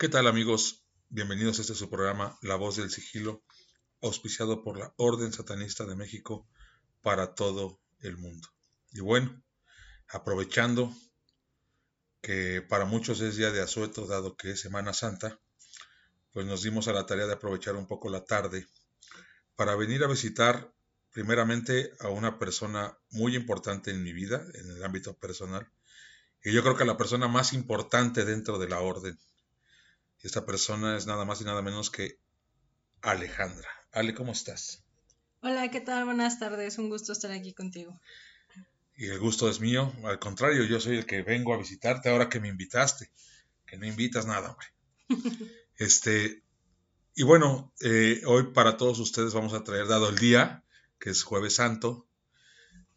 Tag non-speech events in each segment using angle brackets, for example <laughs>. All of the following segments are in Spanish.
¿Qué tal amigos? Bienvenidos a este su programa La Voz del Sigilo, auspiciado por la Orden Satanista de México para todo el mundo. Y bueno, aprovechando que para muchos es día de asueto, dado que es Semana Santa, pues nos dimos a la tarea de aprovechar un poco la tarde para venir a visitar primeramente a una persona muy importante en mi vida, en el ámbito personal, y yo creo que la persona más importante dentro de la orden. Esta persona es nada más y nada menos que Alejandra. Ale, ¿cómo estás? Hola, ¿qué tal? Buenas tardes, un gusto estar aquí contigo. Y el gusto es mío, al contrario, yo soy el que vengo a visitarte ahora que me invitaste, que no invitas nada, güey. <laughs> este, y bueno, eh, hoy para todos ustedes vamos a traer, dado el día, que es jueves santo,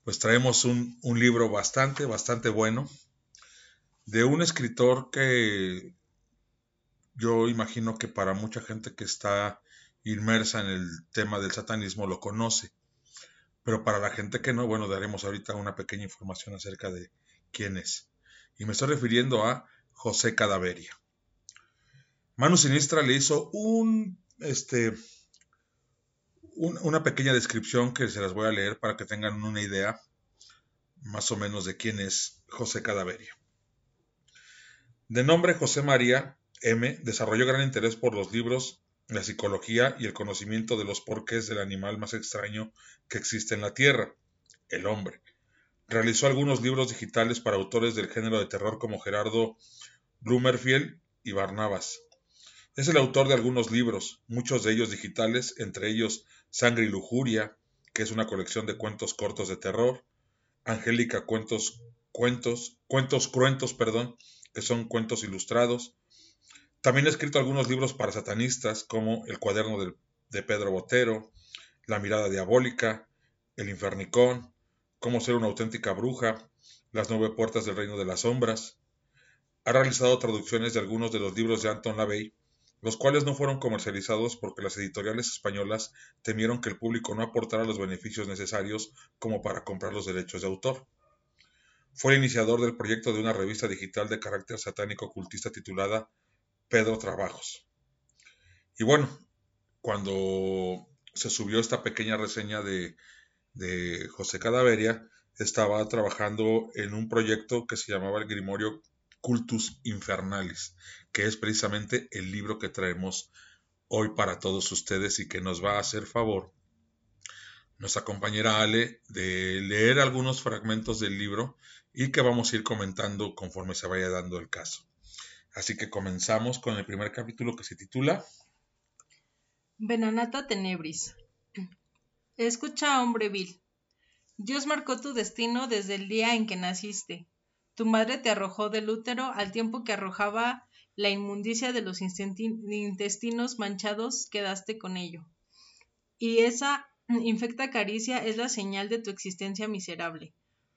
pues traemos un, un libro bastante, bastante bueno, de un escritor que yo imagino que para mucha gente que está inmersa en el tema del satanismo lo conoce. Pero para la gente que no, bueno, daremos ahorita una pequeña información acerca de quién es. Y me estoy refiriendo a José Cadaveria. Manu Sinistra le hizo un, este, una pequeña descripción que se las voy a leer para que tengan una idea más o menos de quién es José Cadaveria. De nombre José María M. desarrolló gran interés por los libros, la psicología y el conocimiento de los porqués del animal más extraño que existe en la Tierra, el hombre. Realizó algunos libros digitales para autores del género de terror como Gerardo Blumerfield y Barnabas. Es el autor de algunos libros, muchos de ellos digitales, entre ellos Sangre y Lujuria, que es una colección de cuentos cortos de terror, Angélica Cuentos, Cuentos, Cuentos Cruentos, perdón, que son cuentos ilustrados, también ha escrito algunos libros para satanistas como El cuaderno de Pedro Botero, La mirada diabólica, El infernicón, Cómo ser una auténtica bruja, Las nueve puertas del reino de las sombras. Ha realizado traducciones de algunos de los libros de Anton LaVey, los cuales no fueron comercializados porque las editoriales españolas temieron que el público no aportara los beneficios necesarios como para comprar los derechos de autor. Fue el iniciador del proyecto de una revista digital de carácter satánico ocultista titulada Pedro Trabajos. Y bueno, cuando se subió esta pequeña reseña de, José Cadaveria, estaba trabajando en un proyecto que se llamaba el Grimorio Cultus Infernalis, que es precisamente el libro que traemos hoy para todos ustedes y que nos va a hacer favor nuestra compañera Ale de leer algunos fragmentos del libro y que vamos a ir comentando conforme se vaya dando el caso. Así que comenzamos con el primer capítulo que se titula Venanata Tenebris. Escucha, hombre vil. Dios marcó tu destino desde el día en que naciste. Tu madre te arrojó del útero al tiempo que arrojaba la inmundicia de los intestinos manchados, quedaste con ello. Y esa infecta caricia es la señal de tu existencia miserable.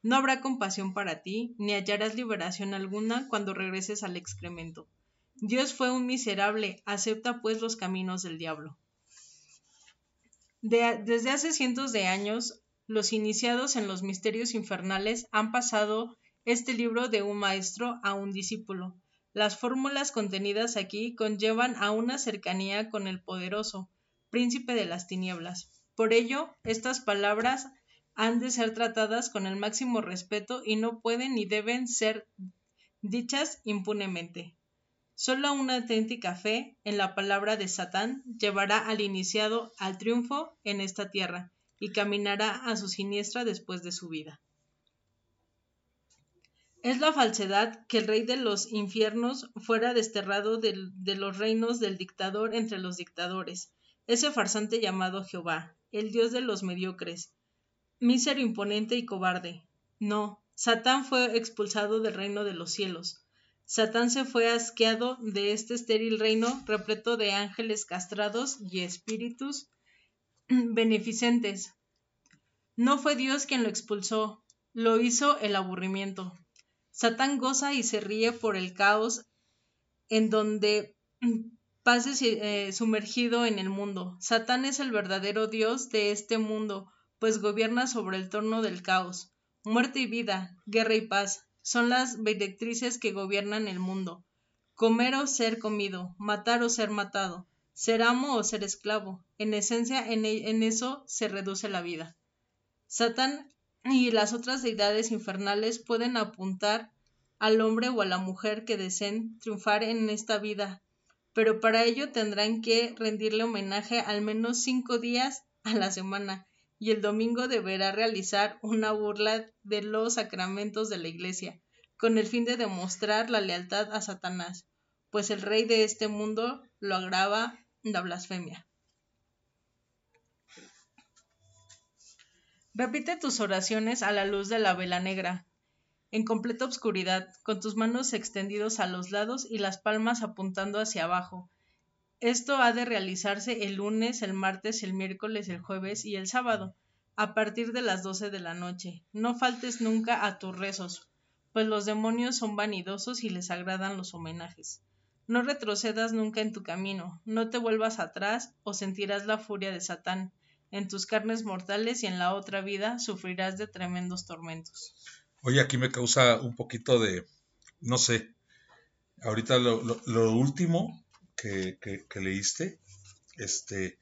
No habrá compasión para ti, ni hallarás liberación alguna cuando regreses al excremento. Dios fue un miserable, acepta pues los caminos del diablo. desde hace cientos de años, los iniciados en los misterios infernales han pasado este libro de un maestro a un discípulo. Las fórmulas contenidas aquí conllevan a una cercanía con el poderoso, príncipe de las tinieblas. Por ello, estas palabras han de ser tratadas con el máximo respeto y no pueden ni deben ser dichas impunemente. Solo una auténtica fe en la palabra de Satán llevará al iniciado al triunfo en esta tierra y caminará a su siniestra después de su vida. Es la falsedad que el rey de los infiernos fuera desterrado de, de los reinos del dictador entre los dictadores, ese farsante llamado Jehová, el dios de los mediocres, mísero imponente y cobarde. No, Satán fue expulsado del reino de los cielos. Satán se fue asqueado de este estéril reino repleto de ángeles castrados y espíritus beneficentes. No fue Dios quien lo expulsó, lo hizo el aburrimiento. Satán goza y se ríe por el caos en donde pase eh, sumergido en el mundo. Satán es el verdadero Dios de este mundo, pues gobierna sobre el torno del caos. Muerte y vida, guerra y paz, son las directrices que gobiernan el mundo. comer o ser comido, matar o ser matado, ser amo o ser esclavo. En esencia, en, e, en eso se reduce la vida. Satán y las otras deidades infernales pueden apuntar al hombre o a la mujer que deseen triunfar en esta vida, pero para ello tendrán que rendirle homenaje al menos cinco días a la semana, y el domingo deberá realizar una burla de los sacramentos de la Iglesia, con el fin de demostrar la lealtad a Satanás, pues el rey de este mundo lo agrava la blasfemia. Repite tus oraciones a la luz de la vela negra, en completa oscuridad, con tus manos extendidos a los lados y las palmas apuntando hacia abajo. Esto ha de realizarse el lunes, el martes, el miércoles, el jueves y el sábado, a partir de las doce de la noche. No faltes nunca a tus rezos, pues los demonios son vanidosos y les agradan los homenajes. No retrocedas nunca en tu camino, no te vuelvas atrás o sentirás la furia de Satán. En tus carnes mortales y en la otra vida sufrirás de tremendos tormentos. Oye, aquí me causa un poquito de, no sé, ahorita lo, último que, leíste, este,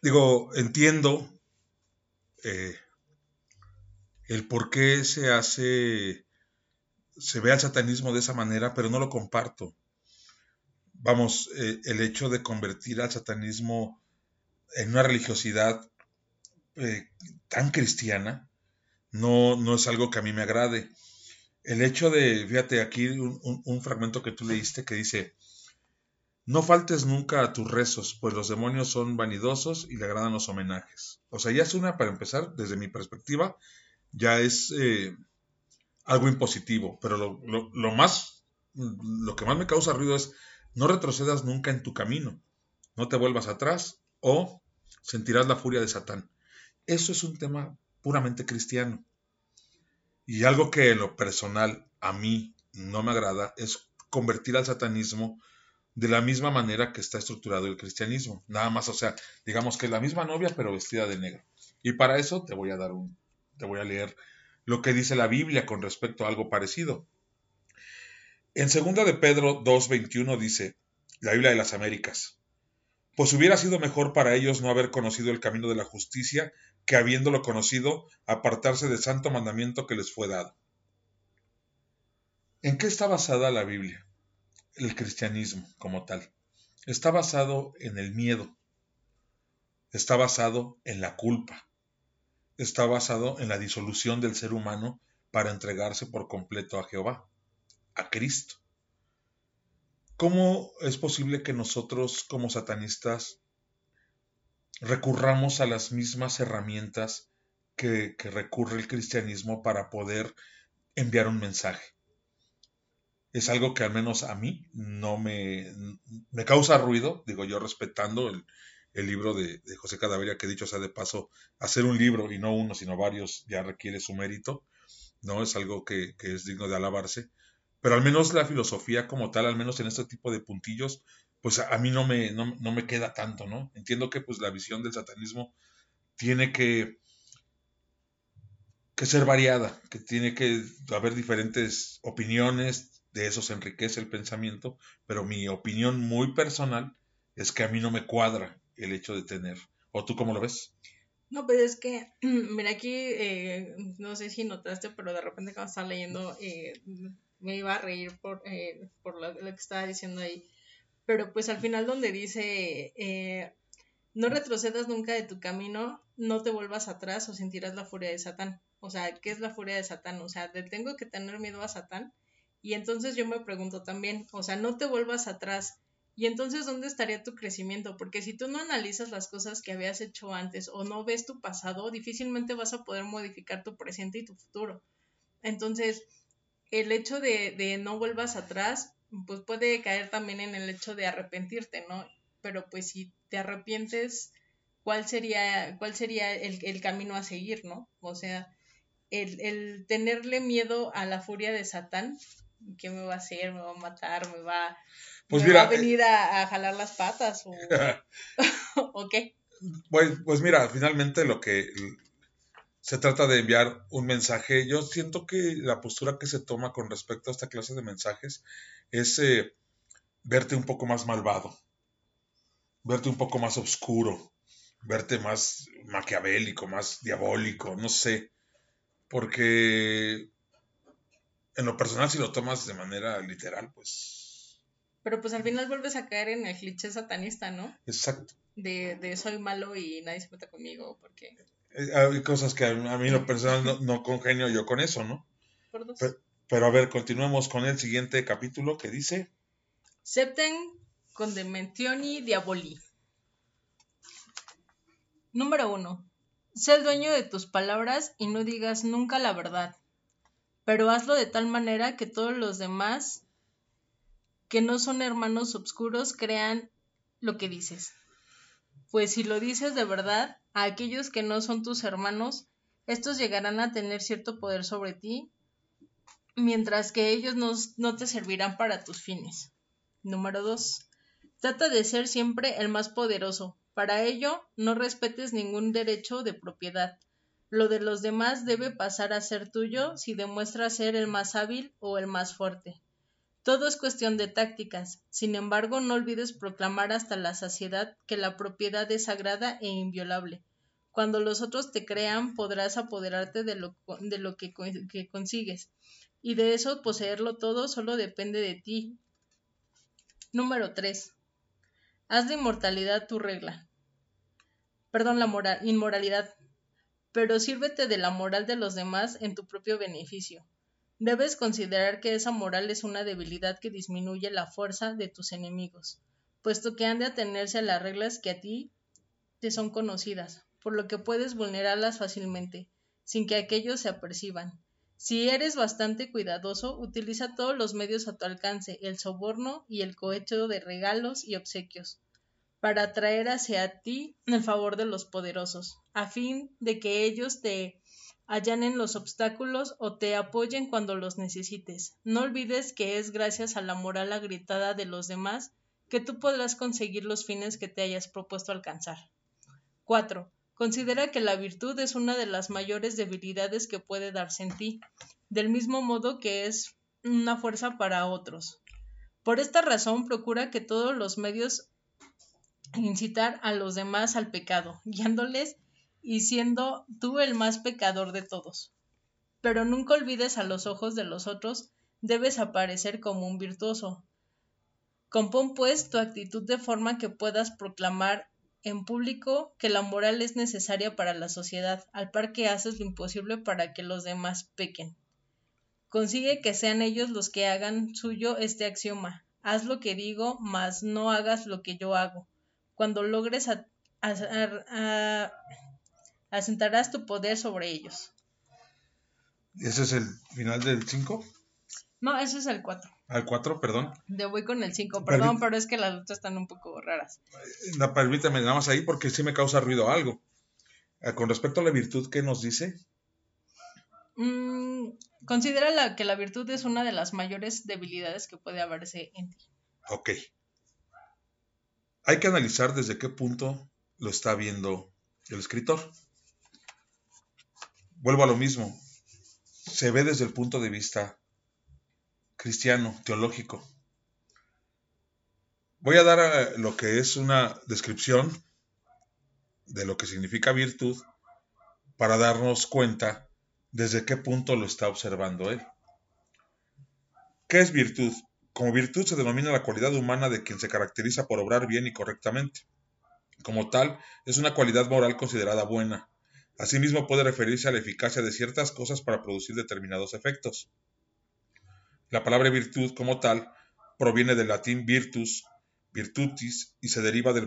digo, entiendo eh, el por qué se hace, se ve al satanismo de esa manera, pero no lo comparto. Vamos, eh, el hecho de convertir al satanismo en una religiosidad eh, tan cristiana no, no es algo que a mí me agrade. El hecho de, fíjate, aquí un, fragmento que tú leíste que dice, no faltes nunca a tus rezos, pues los demonios son vanidosos y le agradan los homenajes. O sea, ya es una, para empezar, desde mi perspectiva, ya es eh, algo impositivo, pero lo, lo, más, lo que más me causa ruido es no retrocedas nunca en tu camino, no te vuelvas atrás o sentirás la furia de Satán. Eso es un tema puramente cristiano. Y algo que en lo personal a mí no me agrada es convertir al satanismo de la misma manera que está estructurado el cristianismo. Nada más, o sea, digamos que es la misma novia pero vestida de negro. Y para eso te voy a dar un, te voy a leer lo que dice la Biblia con respecto a algo parecido. En 2 de Pedro 2.21 dice, la Biblia de las Américas, pues hubiera sido mejor para ellos no haber conocido el camino de la justicia que habiéndolo conocido, apartarse del santo mandamiento que les fue dado. ¿En qué está basada la Biblia? El cristianismo como tal. Está basado en el miedo. Está basado en la culpa está basado en la disolución del ser humano para entregarse por completo a Jehová, a Cristo. ¿Cómo es posible que nosotros como satanistas recurramos a las mismas herramientas que, recurre el cristianismo para poder enviar un mensaje? Es algo que al menos a mí no me, me causa ruido, digo yo respetando el, libro de, José Cadaveria, que dicho sea de paso, hacer un libro y no uno, sino varios, ya requiere su mérito, ¿no? Es algo que, es digno de alabarse. Pero al menos la filosofía como tal, al menos en este tipo de puntillos, pues a, mí no me, no, me queda tanto, ¿no? Entiendo que pues la visión del satanismo tiene que, que ser variada, que tiene que haber diferentes opiniones, de eso se enriquece el pensamiento, pero mi opinión muy personal es que a mí no me cuadra el hecho de tener. ¿O tú cómo lo ves? No, pues es que, <clears throat> mira, aquí, eh, no sé si notaste, pero de repente cuando estaba leyendo, eh, me iba a reír por, eh, por lo, que estaba diciendo ahí. Pero pues al final donde dice, no retrocedas nunca de tu camino, no te vuelvas atrás o sentirás la furia de Satán. O sea, ¿qué es la furia de Satán? O sea, tengo que tener miedo a Satán. Y entonces yo me pregunto también, o sea, no te vuelvas atrás y entonces, ¿dónde estaría tu crecimiento? Porque si tú no analizas las cosas que habías hecho antes o no ves tu pasado, difícilmente vas a poder modificar tu presente y tu futuro. Entonces, el hecho de, de no vuelvas atrás, pues puede caer también en el hecho de arrepentirte, ¿no? Pero pues si te arrepientes, ¿cuál sería, cuál sería el, el camino a seguir, ¿no? O sea, el, el tenerle miedo a la furia de Satán, ¿qué me va a hacer? ¿Me va a matar? ¿Me va pues mira, va a venir a, jalar las patas <laughs> <laughs> o, qué? Pues, pues, mira, finalmente lo que se trata de enviar un mensaje. Yo siento que la postura que se toma con respecto a esta clase de mensajes es eh, verte un poco más malvado, verte un poco más oscuro, verte más maquiavélico, más diabólico, no sé, porque en lo personal si lo tomas de manera literal, pues... Pero pues al final vuelves a caer en el cliché satanista, ¿no? Exacto. De, de soy malo y nadie se meta conmigo porque... Eh, hay cosas que a mí lo personal no, congenio yo con eso, ¿no? Pero, a ver, continuemos con el siguiente capítulo que dice... Septen condementioni diaboli. Número uno. Sé el dueño de tus palabras y no digas nunca la verdad, pero hazlo de tal manera que todos los demás que no son hermanos obscuros crean lo que dices. Pues si lo dices de verdad, a aquellos que no son tus hermanos, estos llegarán a tener cierto poder sobre ti, mientras que ellos no, te servirán para tus fines. Número 2. Trata de ser siempre el más poderoso. Para ello, no respetes ningún derecho de propiedad. Lo de los demás debe pasar a ser tuyo si demuestras ser el más hábil o el más fuerte. Todo es cuestión de tácticas. Sin embargo, no olvides proclamar hasta la saciedad que la propiedad es sagrada e inviolable. Cuando los otros te crean, podrás apoderarte de lo, que consigues. Y de eso poseerlo todo solo depende de ti. Número 3. Haz de inmortalidad tu regla. Perdón, la moral, inmoralidad. Pero sírvete de la moral de los demás en tu propio beneficio. Debes considerar que esa moral es una debilidad que disminuye la fuerza de tus enemigos, puesto que han de atenerse a las reglas que a ti te son conocidas, por lo que puedes vulnerarlas fácilmente, sin que aquellos se aperciban. Si eres bastante cuidadoso, utiliza todos los medios a tu alcance, el soborno y el cohecho de regalos y obsequios, para atraer hacia ti el favor de los poderosos, a fin de que ellos te allanen los obstáculos o te apoyen cuando los necesites. No olvides que es gracias a la moral agritada de los demás que tú podrás conseguir los fines que te hayas propuesto alcanzar. 4. Considera que la virtud es una de las mayores debilidades que puede darse en ti, del mismo modo que es una fuerza para otros. Por esta razón, procura que todos los medios incitar a los demás al pecado, guiándoles y siendo tú el más pecador de todos. Pero nunca olvides a los ojos de los otros, debes aparecer como un virtuoso. Compón pues tu actitud de forma que puedas proclamar en público que la moral es necesaria para la sociedad, al par que haces lo imposible para que los demás pequen. Consigue que sean ellos los que hagan suyo este axioma. Haz lo que digo, mas no hagas lo que yo hago. Cuando logres asentarás tu poder sobre ellos. ¿Ese es el final del 5? No, ese es el 4. Al 4, perdón. De voy con el 5, perdón, pero es que las otras están un poco raras. No, permítame nada más ahí porque sí me causa ruido algo. Eh, con respecto a la virtud, ¿qué nos dice? Mm, considera la, que la virtud es una de las mayores debilidades que puede haberse en ti. Ok. Hay que analizar desde qué punto lo está viendo el escritor. Vuelvo a lo mismo. Se ve desde el punto de vista cristiano, teológico. Voy a dar eh, lo que es una descripción de lo que significa virtud para darnos cuenta desde qué punto lo está observando él. ¿Qué es virtud? Como virtud se denomina la cualidad humana de quien se caracteriza por obrar bien y correctamente. Como tal, es una cualidad moral considerada buena, Asimismo puede referirse a la eficacia de ciertas cosas para producir determinados efectos. La palabra virtud como tal proviene del latín virtus, virtutis, y se deriva del,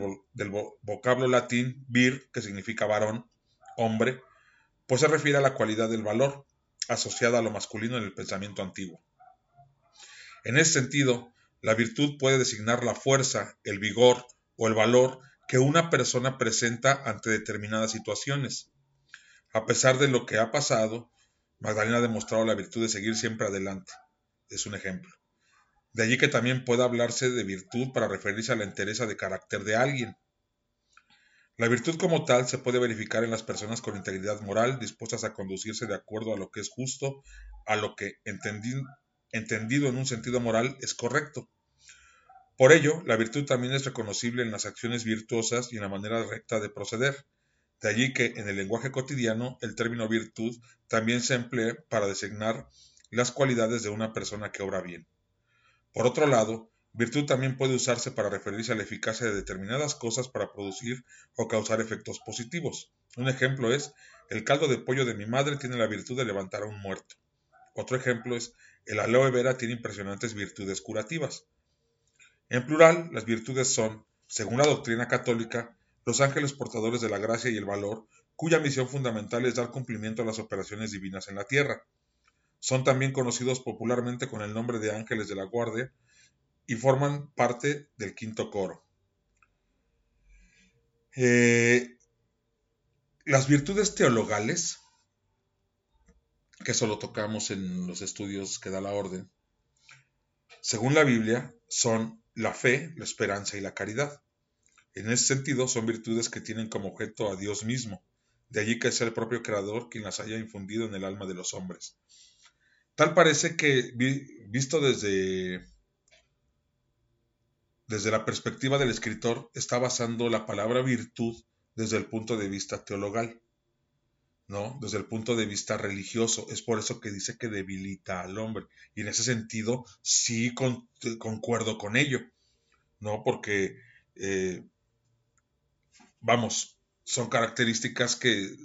vocablo latín vir, que significa varón, hombre, pues se refiere a la cualidad del valor, asociada a lo masculino en el pensamiento antiguo. En ese sentido, la virtud puede designar la fuerza, el vigor o el valor que una persona presenta ante determinadas situaciones. A pesar de lo que ha pasado, Magdalena ha demostrado la virtud de seguir siempre adelante. Es un ejemplo. De allí que también pueda hablarse de virtud para referirse a la entereza de carácter de alguien. La virtud como tal se puede verificar en las personas con integridad moral, dispuestas a conducirse de acuerdo a lo que es justo, a lo que, entendido en un sentido moral, es correcto. Por ello, la virtud también es reconocible en las acciones virtuosas y en la manera recta de proceder. De allí que en el lenguaje cotidiano el término virtud también se emplea para designar las cualidades de una persona que obra bien. Por otro lado, Virtud también puede usarse para referirse a la eficacia de determinadas cosas para producir o causar efectos positivos. Un ejemplo es, el caldo de pollo de mi madre tiene la virtud de levantar a un muerto. Otro ejemplo es, el aloe vera tiene impresionantes virtudes curativas. En plural, las virtudes son, según la doctrina católica, los ángeles portadores de la gracia y el valor, cuya misión fundamental es dar cumplimiento a las operaciones divinas en la tierra. Son también conocidos popularmente con el nombre de ángeles de la guardia, y forman parte del quinto coro. Eh, las virtudes teologales, que solo tocamos en los estudios que da la orden, según la Biblia, son la fe, la esperanza y la caridad. En ese sentido, son virtudes que tienen como objeto a Dios mismo, de allí que es el propio Creador quien las haya infundido en el alma de los hombres. Tal parece que, visto desde desde la perspectiva del escritor, está basando la palabra virtud desde el punto de vista teologal, ¿no? Desde el punto de vista religioso. Es por eso que dice que debilita al hombre. Y en ese sentido, sí concuerdo con ello, ¿no? Porque, eh, vamos, son características que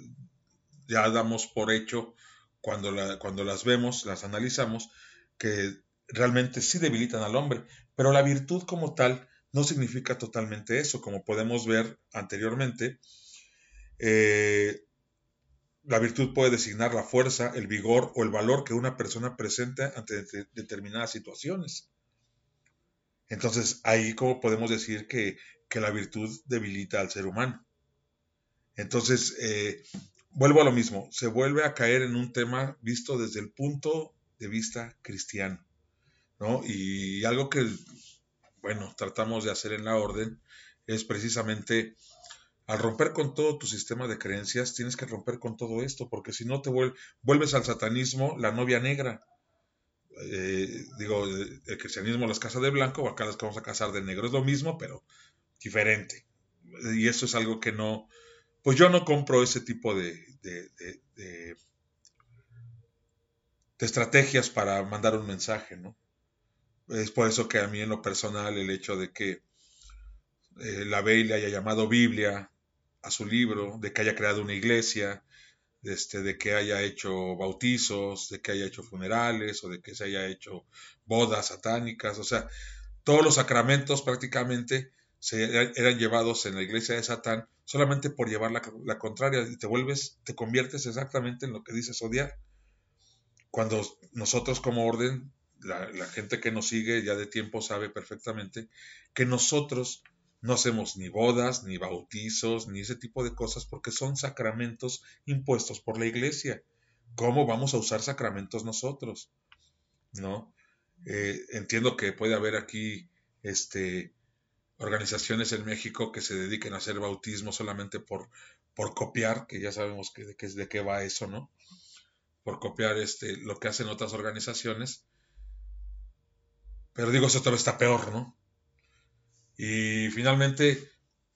ya damos por hecho cuando, cuando las vemos, las analizamos, que realmente sí debilitan al hombre, pero la virtud como tal no significa totalmente eso, como podemos ver anteriormente. Eh, la virtud puede designar la fuerza, el vigor o el valor que una persona presenta ante determinadas situaciones. Entonces, ahí como podemos decir que, la virtud debilita al ser humano. Entonces, eh, vuelvo a lo mismo, se vuelve a caer en un tema visto desde el punto de vista cristiano. Y algo que, bueno, tratamos de hacer en la orden es precisamente al romper con todo tu sistema de creencias, tienes que romper con todo esto, porque si no te vuelves al satanismo, la novia negra. Eh, digo, el cristianismo las casas de blanco, acá las que vamos a casar de negro, es lo mismo, pero diferente. Y eso es algo que no, pues yo no compro ese tipo de, de, de estrategias para mandar un mensaje, ¿no? Es por eso que a mí en lo personal el hecho de que eh, la Bey le haya llamado Biblia a su libro, de que haya creado una iglesia, este, de que haya hecho bautizos, de que haya hecho funerales o de que se haya hecho bodas satánicas, o sea, todos los sacramentos prácticamente se, eran llevados en la iglesia de Satán solamente por llevar la, la, contraria y te vuelves, te conviertes exactamente en lo que dices odiar. Cuando nosotros como orden la, gente que nos sigue ya de tiempo sabe perfectamente que nosotros no hacemos ni bodas, ni bautizos, ni ese tipo de cosas porque son sacramentos impuestos por la iglesia. ¿Cómo vamos a usar sacramentos nosotros? ¿No? Eh, entiendo que puede haber aquí este, organizaciones en México que se dediquen a hacer bautismo solamente por, por copiar, que ya sabemos que, que, de qué va eso, ¿no? Por copiar este, lo que hacen otras organizaciones. Pero digo, eso todavía está peor, ¿no? Y finalmente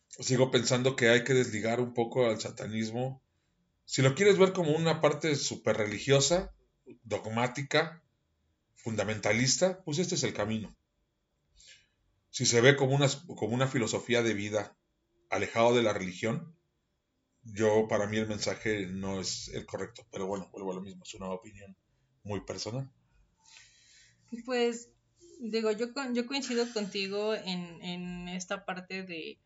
sigo pensando que hay que desligar un poco al satanismo. Si lo quieres ver como una parte súper religiosa, dogmática, fundamentalista, pues este es el camino. Si se ve como una, como una filosofía de vida alejado de la religión, yo para mí el mensaje no es el correcto. Pero bueno, vuelvo a lo mismo, es una opinión muy personal. Pues digo, yo, yo coincido contigo en, esta parte de,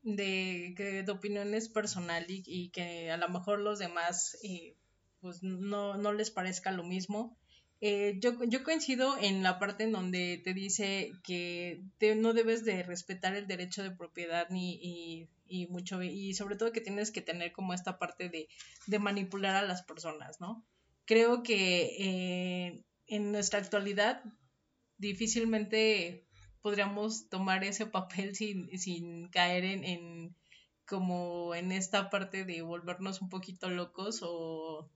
de, de opiniones personal y, que a lo mejor los demás eh, pues no, les parezca lo mismo. Eh, yo, yo, coincido en la parte en donde te dice que no debes de respetar el derecho de propiedad ni y, mucho y sobre todo que tienes que tener como esta parte de, de manipular a las personas, ¿no? Creo que eh, en nuestra actualidad difícilmente podríamos tomar ese papel sin, sin caer en, en como en esta parte de volvernos un poquito locos o,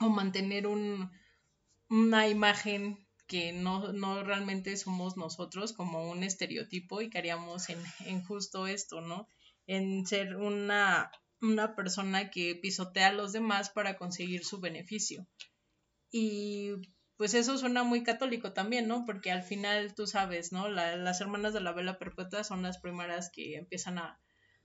o mantener un, una imagen que no, no realmente somos nosotros como un estereotipo y que haríamos en, en justo esto, ¿no? En ser una, una persona que pisotea a los demás para conseguir su beneficio. Y pues eso suena muy católico también, ¿no? Porque al final tú sabes, ¿no? las hermanas de la vela perpetua son las primeras que empiezan a,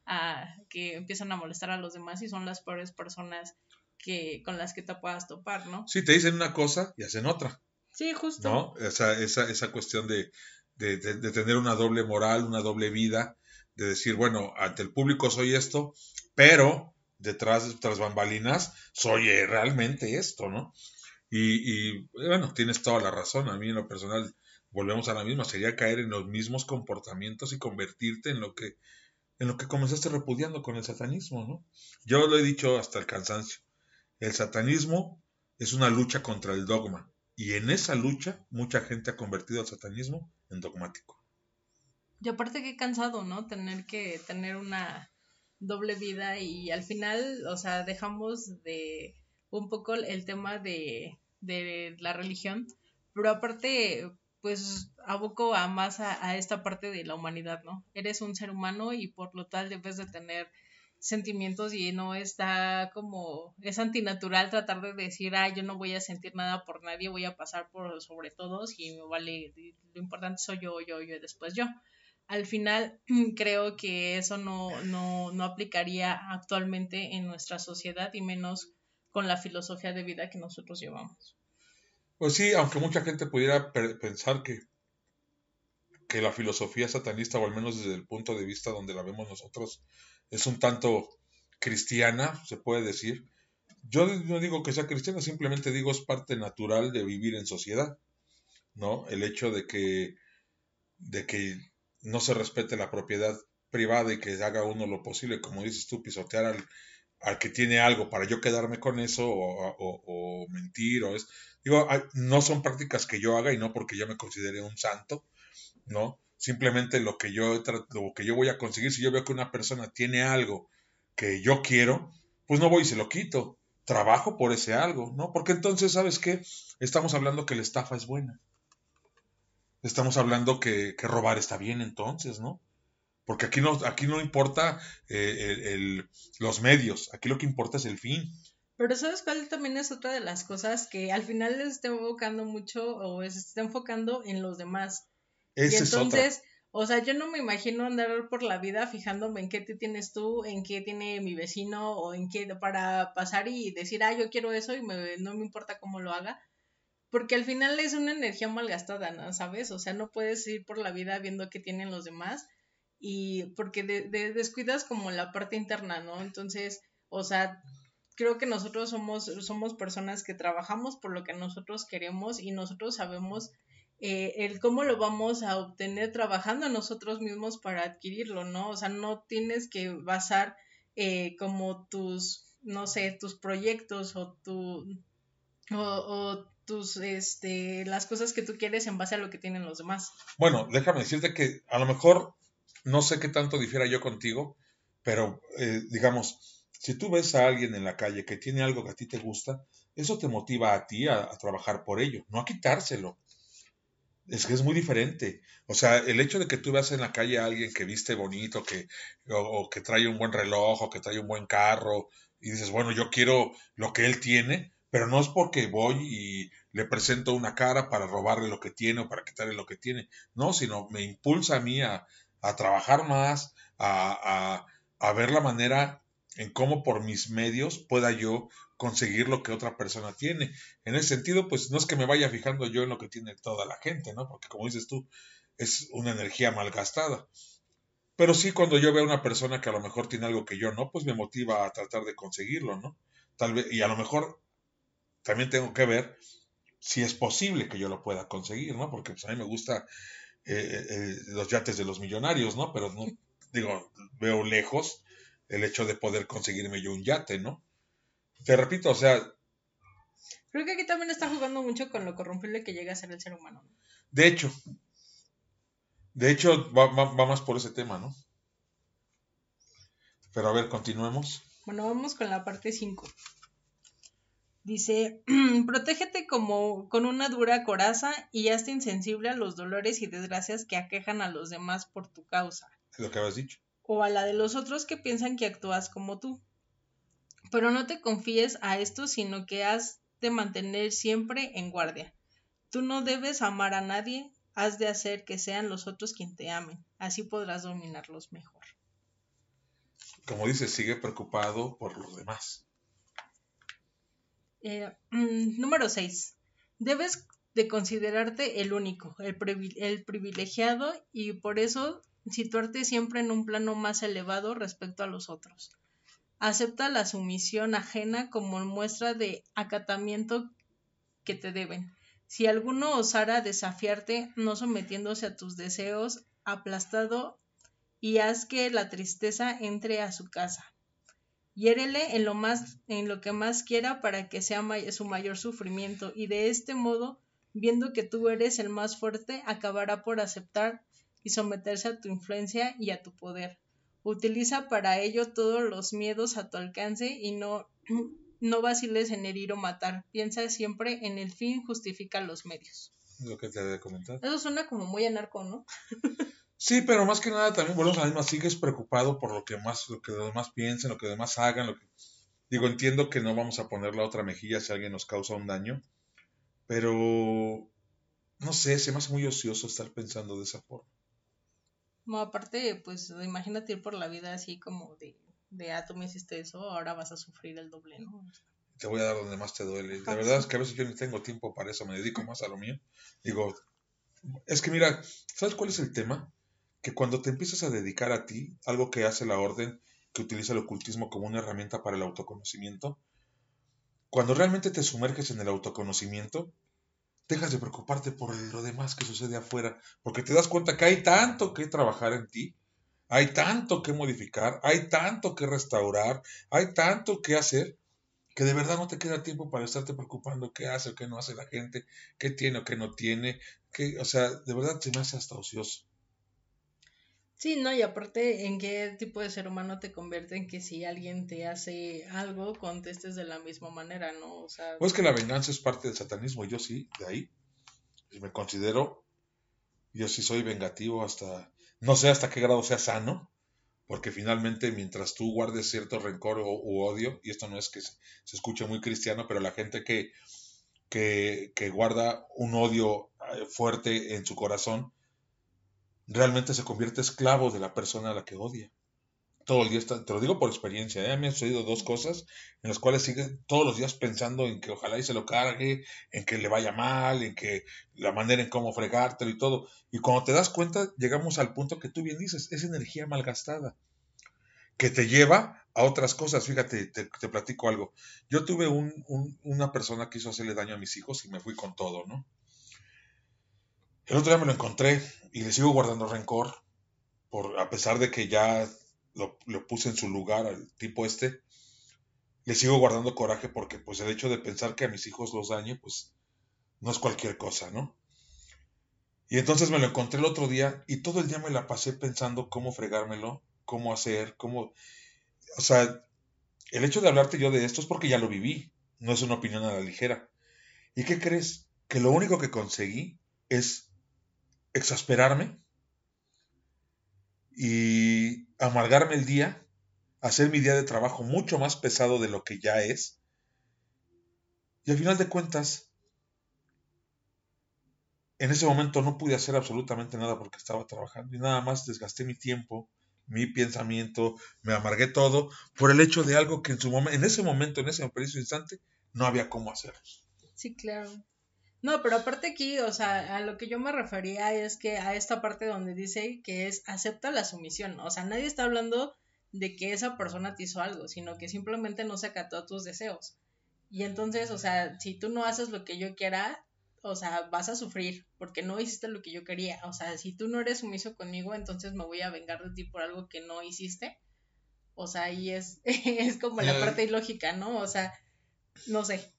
a, que empiezan a molestar a los demás y son las peores personas que con las que te puedas topar, ¿no? Sí, te dicen una cosa y hacen otra. Sí, justo. ¿No? Esa, esa, esa cuestión de, de, de, tener una doble moral, una doble vida, de decir, bueno, ante el público soy esto, pero detrás, tras bambalinas, soy eh, realmente esto, ¿no? Y, y, bueno, tienes toda la razón. A mí en lo personal, volvemos a la misma, sería caer en los mismos comportamientos y convertirte en lo que, en lo que comenzaste repudiando con el satanismo, ¿no? Yo lo he dicho hasta el cansancio. El satanismo es una lucha contra el dogma. Y en esa lucha, mucha gente ha convertido al satanismo en dogmático. Y aparte que cansado, ¿no? Tener que tener una doble vida y al final, o sea, dejamos de un poco el tema de, de la religión, pero aparte, pues aboco a más a, a, esta parte de la humanidad, ¿no? Eres un ser humano y por lo tal debes de tener sentimientos y no está como, es antinatural tratar de decir, ah, yo no voy a sentir nada por nadie, voy a pasar por sobre todos y me vale, lo importante soy yo, yo, yo y después yo. Al final <clears throat> creo que eso no, no, no aplicaría actualmente en nuestra sociedad y menos con la filosofía de vida que nosotros llevamos. Pues sí, aunque mucha gente pudiera pensar que, que la filosofía satanista, o al menos desde el punto de vista donde la vemos nosotros, es un tanto cristiana, se puede decir. Yo no digo que sea cristiana, simplemente digo es parte natural de vivir en sociedad, ¿no? El hecho de que, de que no se respete la propiedad privada y que haga uno lo posible, como dices tú, pisotear al, al que tiene algo para yo quedarme con eso o, o, o mentir o es digo no son prácticas que yo haga y no porque yo me considere un santo no Simplemente lo que yo lo que yo voy a conseguir, si yo veo que una persona tiene algo que yo quiero, pues no voy y se lo quito. Trabajo por ese algo, ¿no? Porque entonces, ¿sabes qué? Estamos hablando que la estafa es buena. Estamos hablando que, que robar está bien entonces, ¿no? Porque aquí no, aquí no importa eh, el, el, los medios, aquí lo que importa es el fin. Pero ¿sabes cuál también es otra de las cosas que al final les está enfocando mucho o se está enfocando en los demás? Y entonces, es o sea, yo no me imagino andar por la vida fijándome en qué te tienes tú, en qué tiene mi vecino o en qué para pasar y decir, ah, yo quiero eso y me, no me importa cómo lo haga. Porque al final es una energía malgastada, ¿no? ¿Sabes? O sea, no puedes ir por la vida viendo qué tienen los demás y porque de, de, descuidas como la parte interna, ¿no? Entonces, o sea, creo que nosotros somos, somos personas que trabajamos por lo que nosotros queremos y nosotros sabemos eh, el cómo lo vamos a obtener trabajando nosotros mismos para adquirirlo, ¿no? O sea, no tienes que basar eh, como tus, no sé, tus proyectos o tu, o, o, tus, este, las cosas que tú quieres en base a lo que tienen los demás. Bueno, déjame decirte que a lo mejor no sé qué tanto difiera yo contigo, pero eh, digamos, si tú ves a alguien en la calle que tiene algo que a ti te gusta, eso te motiva a ti a, a trabajar por ello, no a quitárselo es que es muy diferente. O sea, el hecho de que tú veas en la calle a alguien que viste bonito, que, o, que trae un buen reloj, o que trae un buen carro, y dices, bueno, yo quiero lo que él tiene, pero no es porque voy y le presento una cara para robarle lo que tiene o para quitarle lo que tiene, no, sino me impulsa a mí a, a trabajar más, a, a, a ver la manera en cómo por mis medios pueda yo conseguir lo que otra persona tiene. En ese sentido, pues no es que me vaya fijando yo en lo que tiene toda la gente, ¿no? Porque como dices tú, es una energía malgastada. Pero sí cuando yo veo a una persona que a lo mejor tiene algo que yo no, pues me motiva a tratar de conseguirlo, ¿no? Tal vez, y a lo mejor también tengo que ver si es posible que yo lo pueda conseguir, ¿no? Porque pues, a mí me gusta eh, eh, los yates de los millonarios, ¿no? Pero no, digo, veo lejos el hecho de poder conseguirme yo un yate, ¿no? Te repito, o sea... Creo que aquí también está jugando mucho con lo corrompible que llega a ser el ser humano. De hecho, De hecho, va, va más por ese tema, ¿no? Pero a ver, continuemos. Bueno, vamos con la parte 5. Dice, <clears throat> protégete como con una dura coraza y hazte insensible a los dolores y desgracias que aquejan a los demás por tu causa. Es lo que habías dicho. O a la de los otros que piensan que actúas como tú. Pero no te confíes a esto, sino que has de mantener siempre en guardia. Tú no debes amar a nadie, has de hacer que sean los otros quien te amen. Así podrás dominarlos mejor. Como dices, sigue preocupado por los demás. Eh, mm, número 6. Debes de considerarte el único, el, el privilegiado y por eso situarte siempre en un plano más elevado respecto a los otros. Acepta la sumisión ajena como muestra de acatamiento que te deben. Si alguno osara desafiarte, no sometiéndose a tus deseos, aplastado y haz que la tristeza entre a su casa. Hiérele en lo, más, en lo que más quiera para que sea su mayor sufrimiento, y de este modo, viendo que tú eres el más fuerte, acabará por aceptar y someterse a tu influencia y a tu poder. Utiliza para ello todos los miedos a tu alcance y no, <clears throat> no vaciles en herir o matar. Piensa siempre en el fin, justifica los medios. Lo que te de comentar. Eso suena como muy anarco, ¿no? <laughs> Sí, pero más que nada también volvemos a la misma, sigues preocupado por lo que más, lo que los demás piensen, lo que los demás hagan, lo que digo, entiendo que no vamos a poner la otra mejilla si alguien nos causa un daño, pero no sé, se me hace muy ocioso estar pensando de esa forma. No, aparte, pues imagínate ir por la vida así como de, de ah, tú me hiciste eso, ahora vas a sufrir el doble, ¿no? Te voy a dar donde más te duele. La verdad es que a veces yo ni tengo tiempo para eso, me dedico más a lo mío. Digo, es que mira, ¿sabes cuál es el tema? que cuando te empiezas a dedicar a ti, algo que hace la orden que utiliza el ocultismo como una herramienta para el autoconocimiento, cuando realmente te sumerges en el autoconocimiento, dejas de preocuparte por lo demás que sucede afuera, porque te das cuenta que hay tanto que trabajar en ti, hay tanto que modificar, hay tanto que restaurar, hay tanto que hacer, que de verdad no te queda tiempo para estarte preocupando qué hace o qué no hace la gente, qué tiene o qué no tiene, que, o sea, de verdad se me hace hasta ocioso. Sí, no, y aparte, ¿en qué tipo de ser humano te convierte en que si alguien te hace algo, contestes de la misma manera, ¿no? O sea... Pues que la venganza es parte del satanismo, yo sí, de ahí. Y me considero, yo sí soy vengativo hasta, no sé hasta qué grado sea sano, porque finalmente mientras tú guardes cierto rencor o, u odio, y esto no es que se, se escuche muy cristiano, pero la gente que, que, que guarda un odio eh, fuerte en su corazón, realmente se convierte esclavo de la persona a la que odia. Todo el día está, te lo digo por experiencia, ¿eh? me han sucedido dos cosas en las cuales sigue todos los días pensando en que ojalá y se lo cargue, en que le vaya mal, en que la manera en cómo fregártelo y todo. Y cuando te das cuenta, llegamos al punto que tú bien dices, es energía malgastada, que te lleva a otras cosas. Fíjate, te, platico algo. Yo tuve una persona que hizo hacerle daño a mis hijos y me fui con todo, ¿no? El otro día me lo encontré y le sigo guardando rencor, por, a pesar de que ya lo, puse en su lugar al tipo este, le sigo guardando coraje porque pues el hecho de pensar que a mis hijos los dañe, pues no es cualquier cosa, ¿no? Y entonces me lo encontré el otro día y todo el día me la pasé pensando cómo fregármelo, cómo hacer, cómo... O sea, el hecho de hablarte yo de esto es porque ya lo viví, no es una opinión a la ligera. ¿Y qué crees? Que lo único que conseguí es exasperarme y amargarme el día, hacer mi día de trabajo mucho más pesado de lo que ya es. Y al final de cuentas, en ese momento no pude hacer absolutamente nada porque estaba trabajando y nada más desgasté mi tiempo, mi pensamiento, me amargué todo por el hecho de algo que en su en ese momento, en ese preciso instante, no había cómo hacer. Sí, claro. No, pero aparte aquí, o sea, a lo que yo me refería es que a esta parte donde dice que es acepta la sumisión, o sea, nadie está hablando de que esa persona te hizo algo, sino que simplemente no se acató a tus deseos. Y entonces, o sea, si tú no haces lo que yo quiera, o sea, vas a sufrir porque no hiciste lo que yo quería. O sea, si tú no eres sumiso conmigo, entonces me voy a vengar de ti por algo que no hiciste. O sea, ahí es, <laughs> es como la parte ilógica, ¿no? O sea, no sé.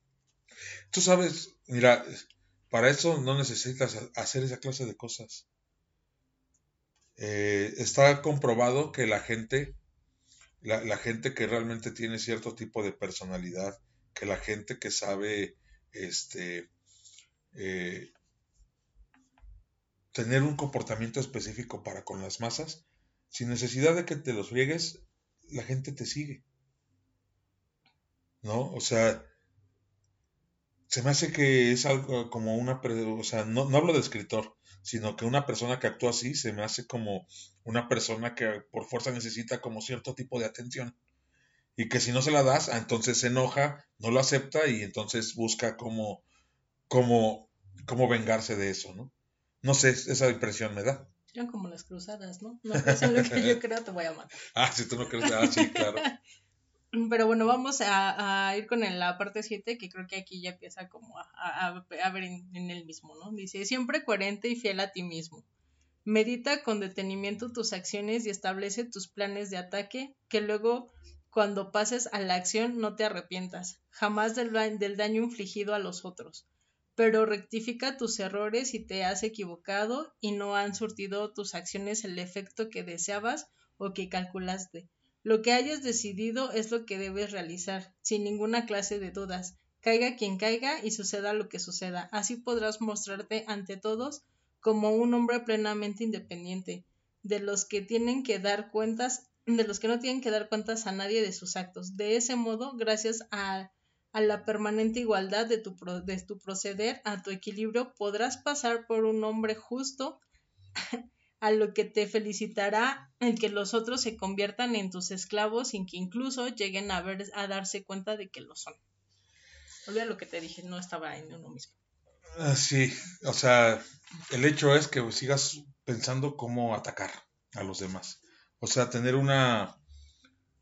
Tú sabes, mira, para eso no necesitas hacer esa clase de cosas. Eh, está comprobado que la gente, la, gente que realmente tiene cierto tipo de personalidad, que la gente que sabe este, eh, tener un comportamiento específico para con las masas, sin necesidad de que te los friegues, la gente te sigue. ¿No? O sea, se me hace que es algo como una, o sea, no, no hablo de escritor, sino que una persona que actúa así se me hace como una persona que por fuerza necesita como cierto tipo de atención. Y que si no se la das, ah, entonces se enoja, no lo acepta y entonces busca cómo, cómo, cómo vengarse de eso, ¿no? No sé, esa impresión me da. Eran como las cruzadas, ¿no? No es lo que yo <laughs> creo, te voy a matar. ah, si tú no crees, ah, sí, claro. <laughs> Pero bueno, vamos a, ir con la parte 7, que creo que aquí ya empieza como a, ver en, el mismo, ¿no? Dice, siempre coherente y fiel a ti mismo. Medita con detenimiento tus acciones y establece tus planes de ataque, que luego cuando pases a la acción no te arrepientas, jamás del, del daño infligido a los otros. Pero rectifica tus errores si te has equivocado y no han surtido tus acciones el efecto que deseabas o que calculaste lo que hayas decidido es lo que debes realizar, sin ninguna clase de dudas. Caiga quien caiga y suceda lo que suceda. Así podrás mostrarte ante todos como un hombre plenamente independiente, de los que tienen que dar cuentas, de los que no tienen que dar cuentas a nadie de sus actos. De ese modo, gracias a, la permanente igualdad de tu, de tu proceder, a tu equilibrio, podrás pasar por un hombre justo a lo que te felicitará el que los otros se conviertan en tus esclavos sin que incluso lleguen a, ver, a darse cuenta de que lo son. Olvida lo que te dije, no estaba en uno mismo. Ah, sí, o sea, el hecho es que sigas pensando cómo atacar a los demás. O sea, tener una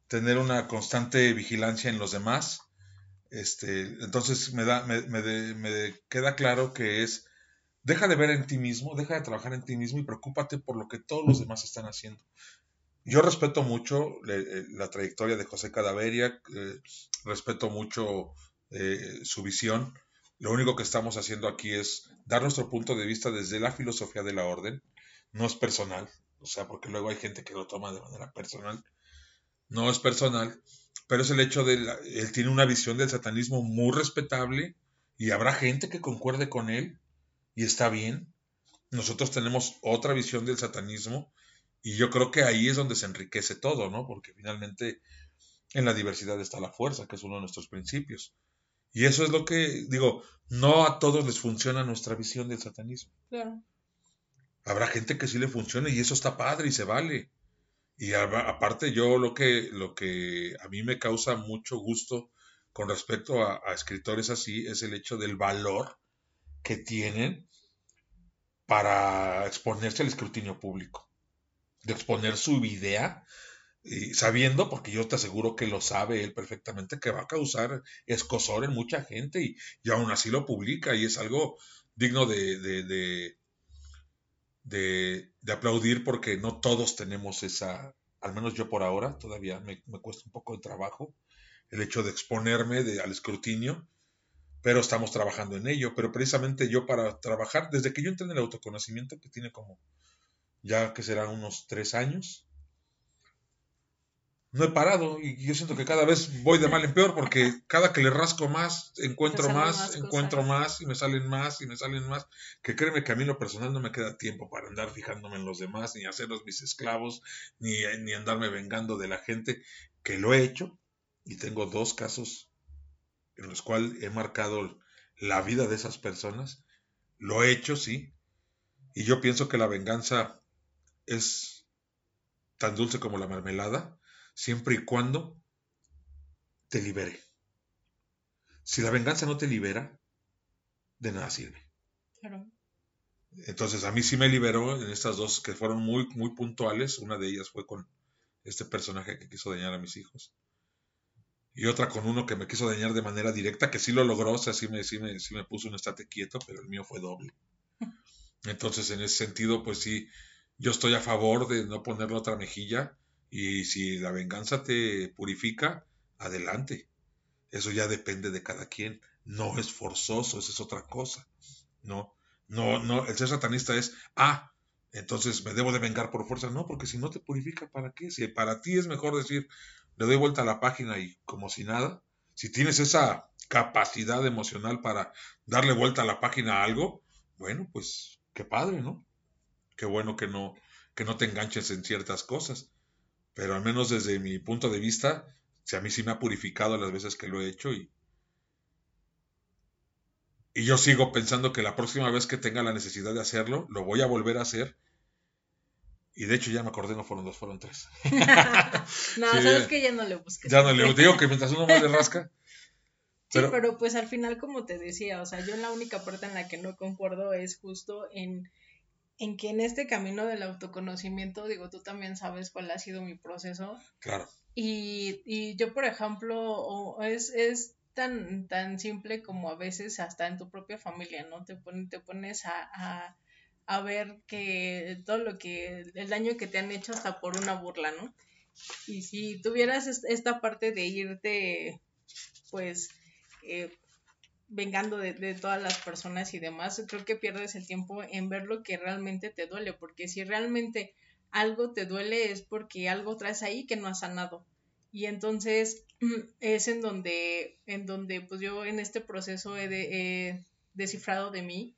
tener una constante vigilancia en los demás. Este, entonces me da, me, me queda claro que es Deja de ver en ti mismo, deja de trabajar en ti mismo y preocúpate por lo que todos los demás están haciendo. Yo respeto mucho eh, la trayectoria de José Cadaveria, eh, respeto mucho eh, su visión. Lo único que estamos haciendo aquí es dar nuestro punto de vista desde la filosofía de la orden. No es personal, o sea, porque luego hay gente que lo toma de manera personal. No es personal, pero es el hecho de, él tiene una visión del satanismo muy respetable y habrá gente que concuerde con él y está bien. Nosotros tenemos otra visión del satanismo y yo creo que ahí es donde se enriquece todo, ¿no? Porque finalmente en la diversidad está la fuerza, que es uno de nuestros principios. Y eso es lo que digo, no a todos les funciona nuestra visión del satanismo. Claro. Habrá gente que sí le funcione y eso está padre y se vale. Y aparte yo lo que, lo que a mí me causa mucho gusto con respecto a escritores así es el hecho del valor que tienen para exponerse al escrutinio público, de exponer su idea, sabiendo, porque yo te aseguro que lo sabe él perfectamente, que va a causar escosor en mucha gente y, y aún así lo publica y es algo digno de, de, de, aplaudir porque no todos tenemos esa, al menos yo por ahora, todavía me, cuesta un poco de trabajo el hecho de exponerme al escrutinio pero estamos trabajando en ello. Pero precisamente yo para trabajar, desde que yo entré en el autoconocimiento, que tiene como ya que serán unos tres años, no he parado. Y yo siento que cada vez voy de mal en peor porque cada que le rasco más, encuentro más, encuentro más y me salen más y me salen más, que créeme que a mí lo personal no me queda tiempo para andar fijándome en los demás, ni hacerlos mis esclavos, ni, ni andarme vengando de la gente, que lo he hecho y tengo dos casos en los cuales he marcado la vida de esas personas. Lo he hecho, sí. Y yo pienso que la venganza es tan dulce como la mermelada, siempre y cuando te libere. Si la venganza no te libera, de nada sirve. Entonces a mí sí me liberó en estas dos que fueron muy, muy puntuales. Una de ellas fue con este personaje que quiso dañar a mis hijos y otra con uno que me quiso dañar de manera directa, que sí lo logró, o sea, sí me, sí me, sí me puso un estate quieto, pero el mío fue doble. <laughs> Entonces, en ese sentido, pues sí, yo estoy a favor de no ponerle otra mejilla y si la venganza te purifica, adelante. Eso ya depende de cada quien. No es forzoso, esa es otra cosa. No, no, no, el ser satanista es, ah, entonces me debo de vengar por fuerza. No, porque si no te purifica, ¿para qué? Si para ti es mejor decir, le doy vuelta a la página y como si nada, si tienes esa capacidad emocional para darle vuelta a la página a algo, bueno, pues qué padre, ¿no? Qué bueno que no, que no te enganches en ciertas cosas. Pero al menos desde mi punto de vista, si a mí sí me ha purificado las veces que lo he hecho y, y yo sigo pensando que la próxima vez que tenga la necesidad de hacerlo, lo voy a volver a hacer. Y de hecho ya me acordé, no fueron dos, fueron tres. <laughs> <laughs> no, sabes que ya no le busques. Ya no le digo que mientras uno más le rasca. <laughs> Sí, pero, pues al final, como te decía, o sea, yo la única parte en la que no concuerdo es justo en, en que en este camino del autoconocimiento, digo, tú también sabes cuál ha sido mi proceso. Claro. Y, y yo, por ejemplo, es, es tan, tan simple como a veces hasta en tu propia familia, ¿no? Te, te pones a, a, ver que todo lo que, el daño que te han hecho hasta por una burla, ¿no? Y si tuvieras esta parte de irte, pues, eh, vengando de, de, todas las personas y demás, creo que pierdes el tiempo en ver lo que realmente te duele, porque si realmente algo te duele es porque algo traes ahí que no has sanado. Y entonces <clears throat> es en donde, en donde pues yo en este proceso he, descifrado de mí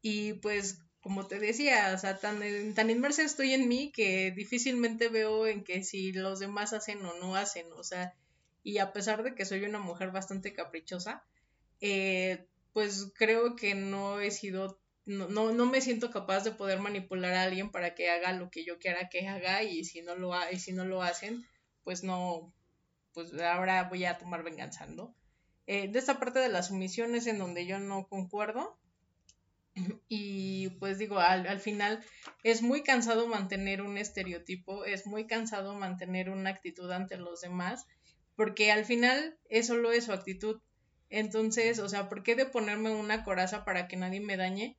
y pues como te decía, o sea, tan, tan inmersa estoy en mí que difícilmente veo en que si los demás hacen o no hacen, o sea, y a pesar de que soy una mujer bastante caprichosa, eh, pues creo que no he sido, no, no, no, me siento capaz de poder manipular a alguien para que haga lo que yo quiera que haga y si no lo, y si no lo hacen, pues no, pues ahora voy a tomar venganza, ¿no? Eh, de esta parte de las sumisiones en donde yo no concuerdo. Y pues digo, al, al, final es muy cansado mantener un estereotipo, es muy cansado mantener una actitud ante los demás, porque al final es solo eso, actitud. Entonces, o sea, ¿por qué de ponerme una coraza para que nadie me dañe?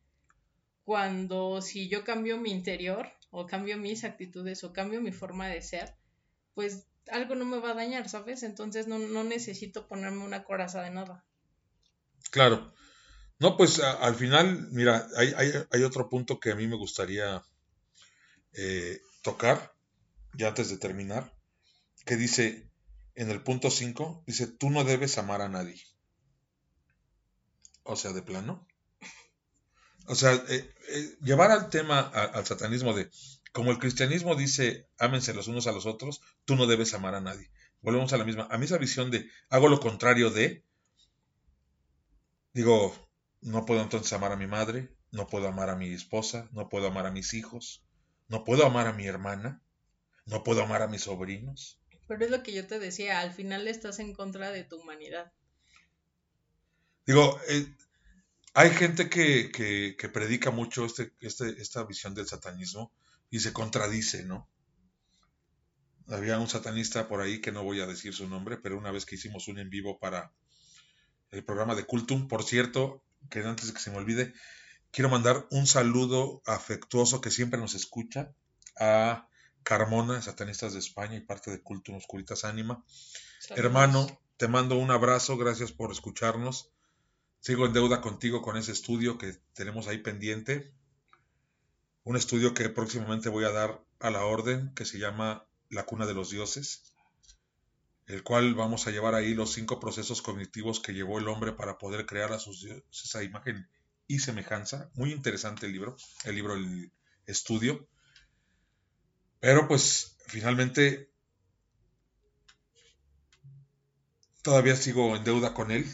Cuando si yo cambio mi interior, o cambio mis actitudes, o cambio mi forma de ser, pues algo no me va a dañar, ¿sabes? Entonces no, necesito ponerme una coraza de nada. Claro. No, pues al final, mira, hay, otro punto que a mí me gustaría eh, tocar, ya antes de terminar, que dice, en el punto 5, dice, tú no debes amar a nadie. O sea, de plano. O sea, eh, eh, llevar al tema, al satanismo de como el cristianismo dice, ámense los unos a los otros, tú no debes amar a nadie. Volvemos a la misma. A mí esa visión de hago lo contrario de, digo, no puedo entonces amar a mi madre, no puedo amar a mi esposa, no puedo amar a mis hijos, no puedo amar a mi hermana, no puedo amar a mis sobrinos. Pero es lo que yo te decía, al final estás en contra de tu humanidad. Digo, eh, hay gente que, que, predica mucho este, este, esta visión del satanismo y se contradice, ¿no? Había un satanista por ahí que no voy a decir su nombre, pero una vez que hicimos un en vivo para el programa de Cultum, por cierto, que antes de que se me olvide, quiero mandar un saludo afectuoso que siempre nos escucha a Carmona, Satanistas de España y parte de Cultum Oscuritas Ánima. Hermano, te mando un abrazo, gracias por escucharnos. Sigo en deuda contigo con ese estudio que tenemos ahí pendiente un estudio que próximamente voy a dar a la orden, que se llama La cuna de los dioses, el cual vamos a llevar ahí los cinco procesos cognitivos que llevó el hombre para poder crear a sus dioses, esa imagen y semejanza. Muy interesante el libro, el libro, el estudio. Pero pues finalmente todavía sigo en deuda con él.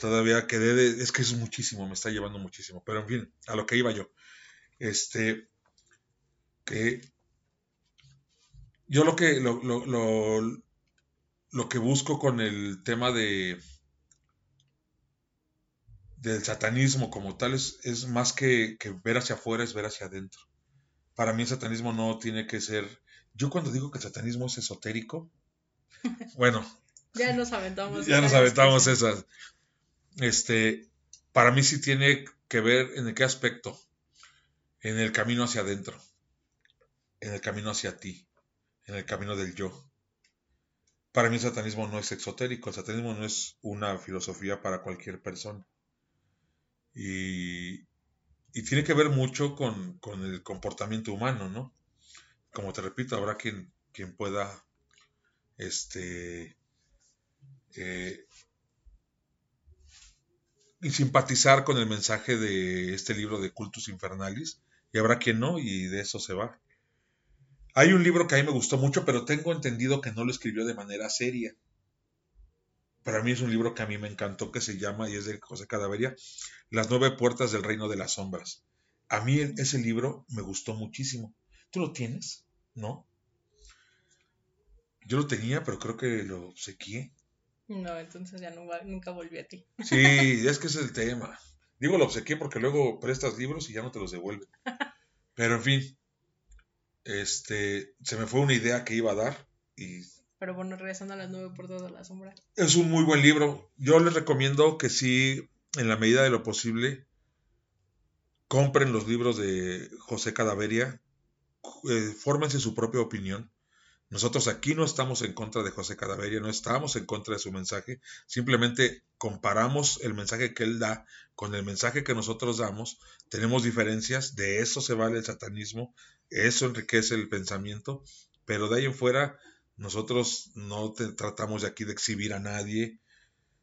Todavía quedé de, es que es muchísimo, me está llevando muchísimo. Pero en fin, a lo que iba yo. Este, que yo lo que, lo, que busco con el tema de del satanismo como tal es, es más que, que, ver hacia afuera, es ver hacia adentro. Para mí el satanismo no tiene que ser... Yo cuando digo que el satanismo es esotérico, <laughs> bueno... ya nos aventamos. Ya nos aventamos esas. Este, para mí sí tiene que ver en qué aspecto en el camino hacia adentro, en el camino hacia ti, en el camino del yo. Para mí el satanismo no es exotérico, el satanismo no es una filosofía para cualquier persona. Y, tiene que ver mucho con, el comportamiento humano, ¿no? Como te repito, habrá quien, quien pueda este, eh, y simpatizar con el mensaje de este libro de Cultus Infernalis, y habrá quien no, y de eso se va. Hay un libro que a mí me gustó mucho, pero tengo entendido que no lo escribió de manera seria. Para mí es un libro que a mí me encantó, que se llama, y es de José Cadaveria, Las nueve puertas del reino de las sombras. A mí ese libro me gustó muchísimo. ¿Tú lo tienes? ¿No? Yo lo tenía, pero creo que lo obsequié. No, entonces ya nunca volví a ti. Sí, es que ese es el tema. Digo lo obsequié porque luego prestas libros y ya no te los devuelven. <laughs> Pero en fin, este, se me fue una idea que iba a dar y... Pero bueno, regresando a las nueve por toda la sombra. Es un muy buen libro. Yo les recomiendo que sí, en la medida de lo posible, compren los libros de José Cadaveria, eh, fórmense su propia opinión. Nosotros aquí no estamos en contra de José Cadaveria, no estamos en contra de su mensaje, simplemente comparamos el mensaje que él da con el mensaje que nosotros damos, tenemos diferencias, de eso se vale el satanismo, eso enriquece el pensamiento, pero de ahí en fuera nosotros no tratamos de aquí de exhibir a nadie,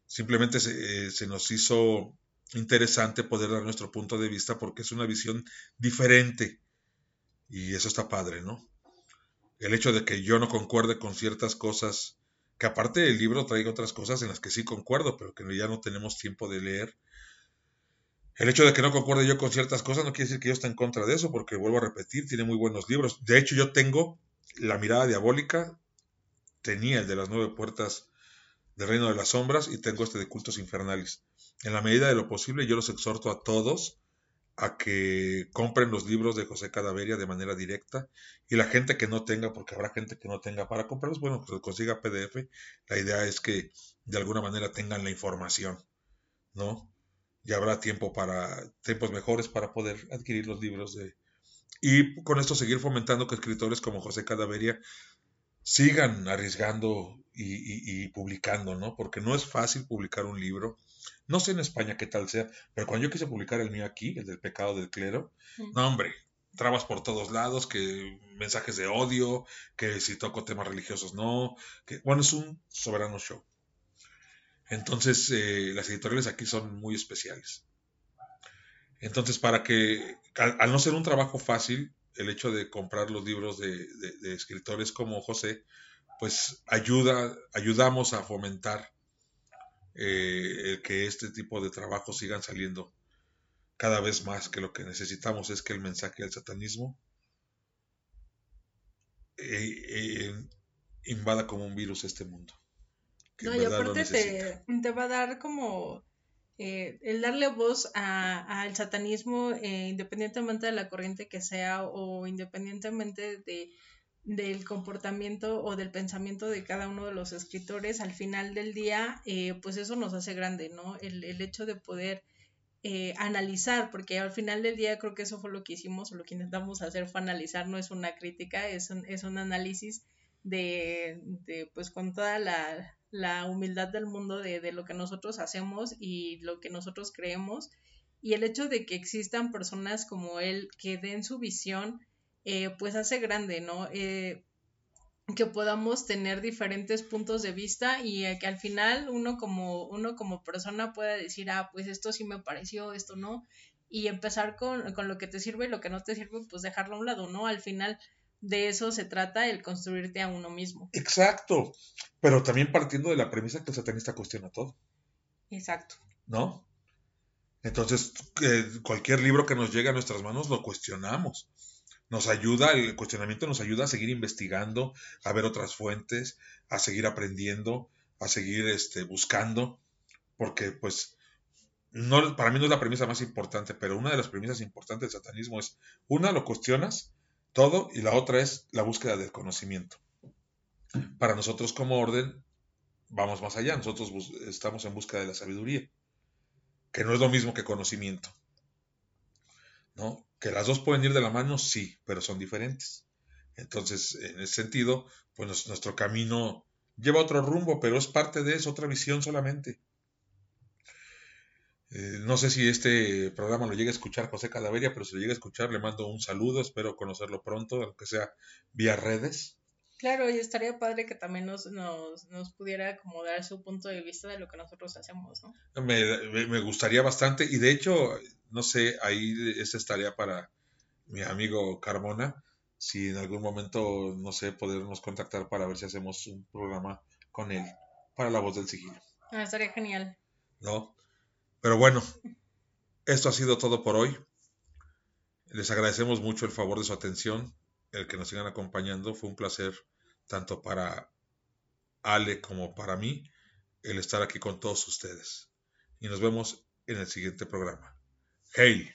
simplemente eh, se nos hizo interesante poder dar nuestro punto de vista porque es una visión diferente y eso está padre, ¿no? El hecho de que yo no concuerde con ciertas cosas, que aparte del libro traiga otras cosas en las que sí concuerdo, pero que ya no tenemos tiempo de leer. El hecho de que no concuerde yo con ciertas cosas no quiere decir que yo esté en contra de eso, porque vuelvo a repetir, tiene muy buenos libros. De hecho, yo tengo La mirada diabólica, tenía el de las nueve puertas del reino de las sombras y tengo este de cultos infernales. En la medida de lo posible, yo los exhorto a todos a que compren los libros de José Cadaveria de manera directa y la gente que no tenga, porque habrá gente que no tenga para comprarlos, bueno, que consiga PDF. La idea es que de alguna manera tengan la información, ¿no? Y habrá tiempo para, tiempos mejores para poder adquirir los libros de... Y con esto seguir fomentando que escritores como José Cadaveria sigan arriesgando y, y publicando, ¿no? Porque no es fácil publicar un libro no sé en España qué tal sea, pero cuando yo quise publicar el mío aquí, el del pecado del clero, no hombre, trabas por todos lados, que mensajes de odio, que si toco temas religiosos no, que bueno, es un soberano show. Entonces, eh, las editoriales aquí son muy especiales. Entonces, para que, al, no ser un trabajo fácil, el hecho de comprar los libros de, de escritores como José, pues ayuda, ayudamos a fomentar eh, el que este tipo de trabajos sigan saliendo cada vez más, que lo que necesitamos es que el mensaje del satanismo eh, eh, invada como un virus este mundo. No, y aparte te, va a dar como el darle voz al satanismo independientemente de la corriente que sea o independientemente de del comportamiento o del pensamiento de cada uno de los escritores, al final del día, eh, pues eso nos hace grande, ¿no? El, hecho de poder eh, analizar, porque al final del día creo que eso fue lo que hicimos o lo que intentamos hacer fue analizar, no es una crítica, es un, es un análisis de, de, pues con toda la, la humildad del mundo de, de, lo que nosotros hacemos y lo que nosotros creemos. Y el hecho de que existan personas como él que den su visión, eh, pues hace grande, ¿no? Eh, que podamos tener diferentes puntos de vista y eh, que al final uno como, uno como persona pueda decir, ah, pues esto sí me pareció, esto no, y empezar con, con lo que te sirve y lo que no te sirve, pues dejarlo a un lado, ¿no? Al final de eso se trata el construirte a uno mismo. Exacto, pero también partiendo de la premisa que el satanista cuestiona todo. Exacto. ¿No? Entonces, cualquier libro que nos llegue a nuestras manos lo cuestionamos nos ayuda, el cuestionamiento nos ayuda a seguir investigando, a ver otras fuentes, a seguir aprendiendo, a seguir este, buscando, porque pues no, para mí no es la premisa más importante, pero una de las premisas importantes del satanismo es, una, lo cuestionas todo y la otra es la búsqueda del conocimiento. Para nosotros como orden, vamos más allá, nosotros estamos en búsqueda de la sabiduría, que no es lo mismo que conocimiento. ¿no? Que las dos pueden ir de la mano, sí, pero son diferentes. Entonces, en ese sentido, pues nuestro camino lleva otro rumbo, pero es parte de eso, otra visión solamente. Eh, no sé si este programa lo llegue a escuchar José Cadaveria, pero si lo llega a escuchar, le mando un saludo, espero conocerlo pronto, aunque sea vía redes. Claro, y estaría padre que también nos, nos, nos pudiera acomodar su punto de vista de lo que nosotros hacemos, ¿no? Me, me gustaría bastante, y de hecho, no sé, ahí esa es tarea para mi amigo Carmona, si en algún momento, no sé, podernos contactar para ver si hacemos un programa con él para la voz del sigilo. Ah, estaría genial. ¿No? Pero bueno, esto ha sido todo por hoy. Les agradecemos mucho el favor de su atención, el que nos sigan acompañando. Fue un placer tanto para Ale como para mí el estar aquí con todos ustedes. Y nos vemos en el siguiente programa. Hey.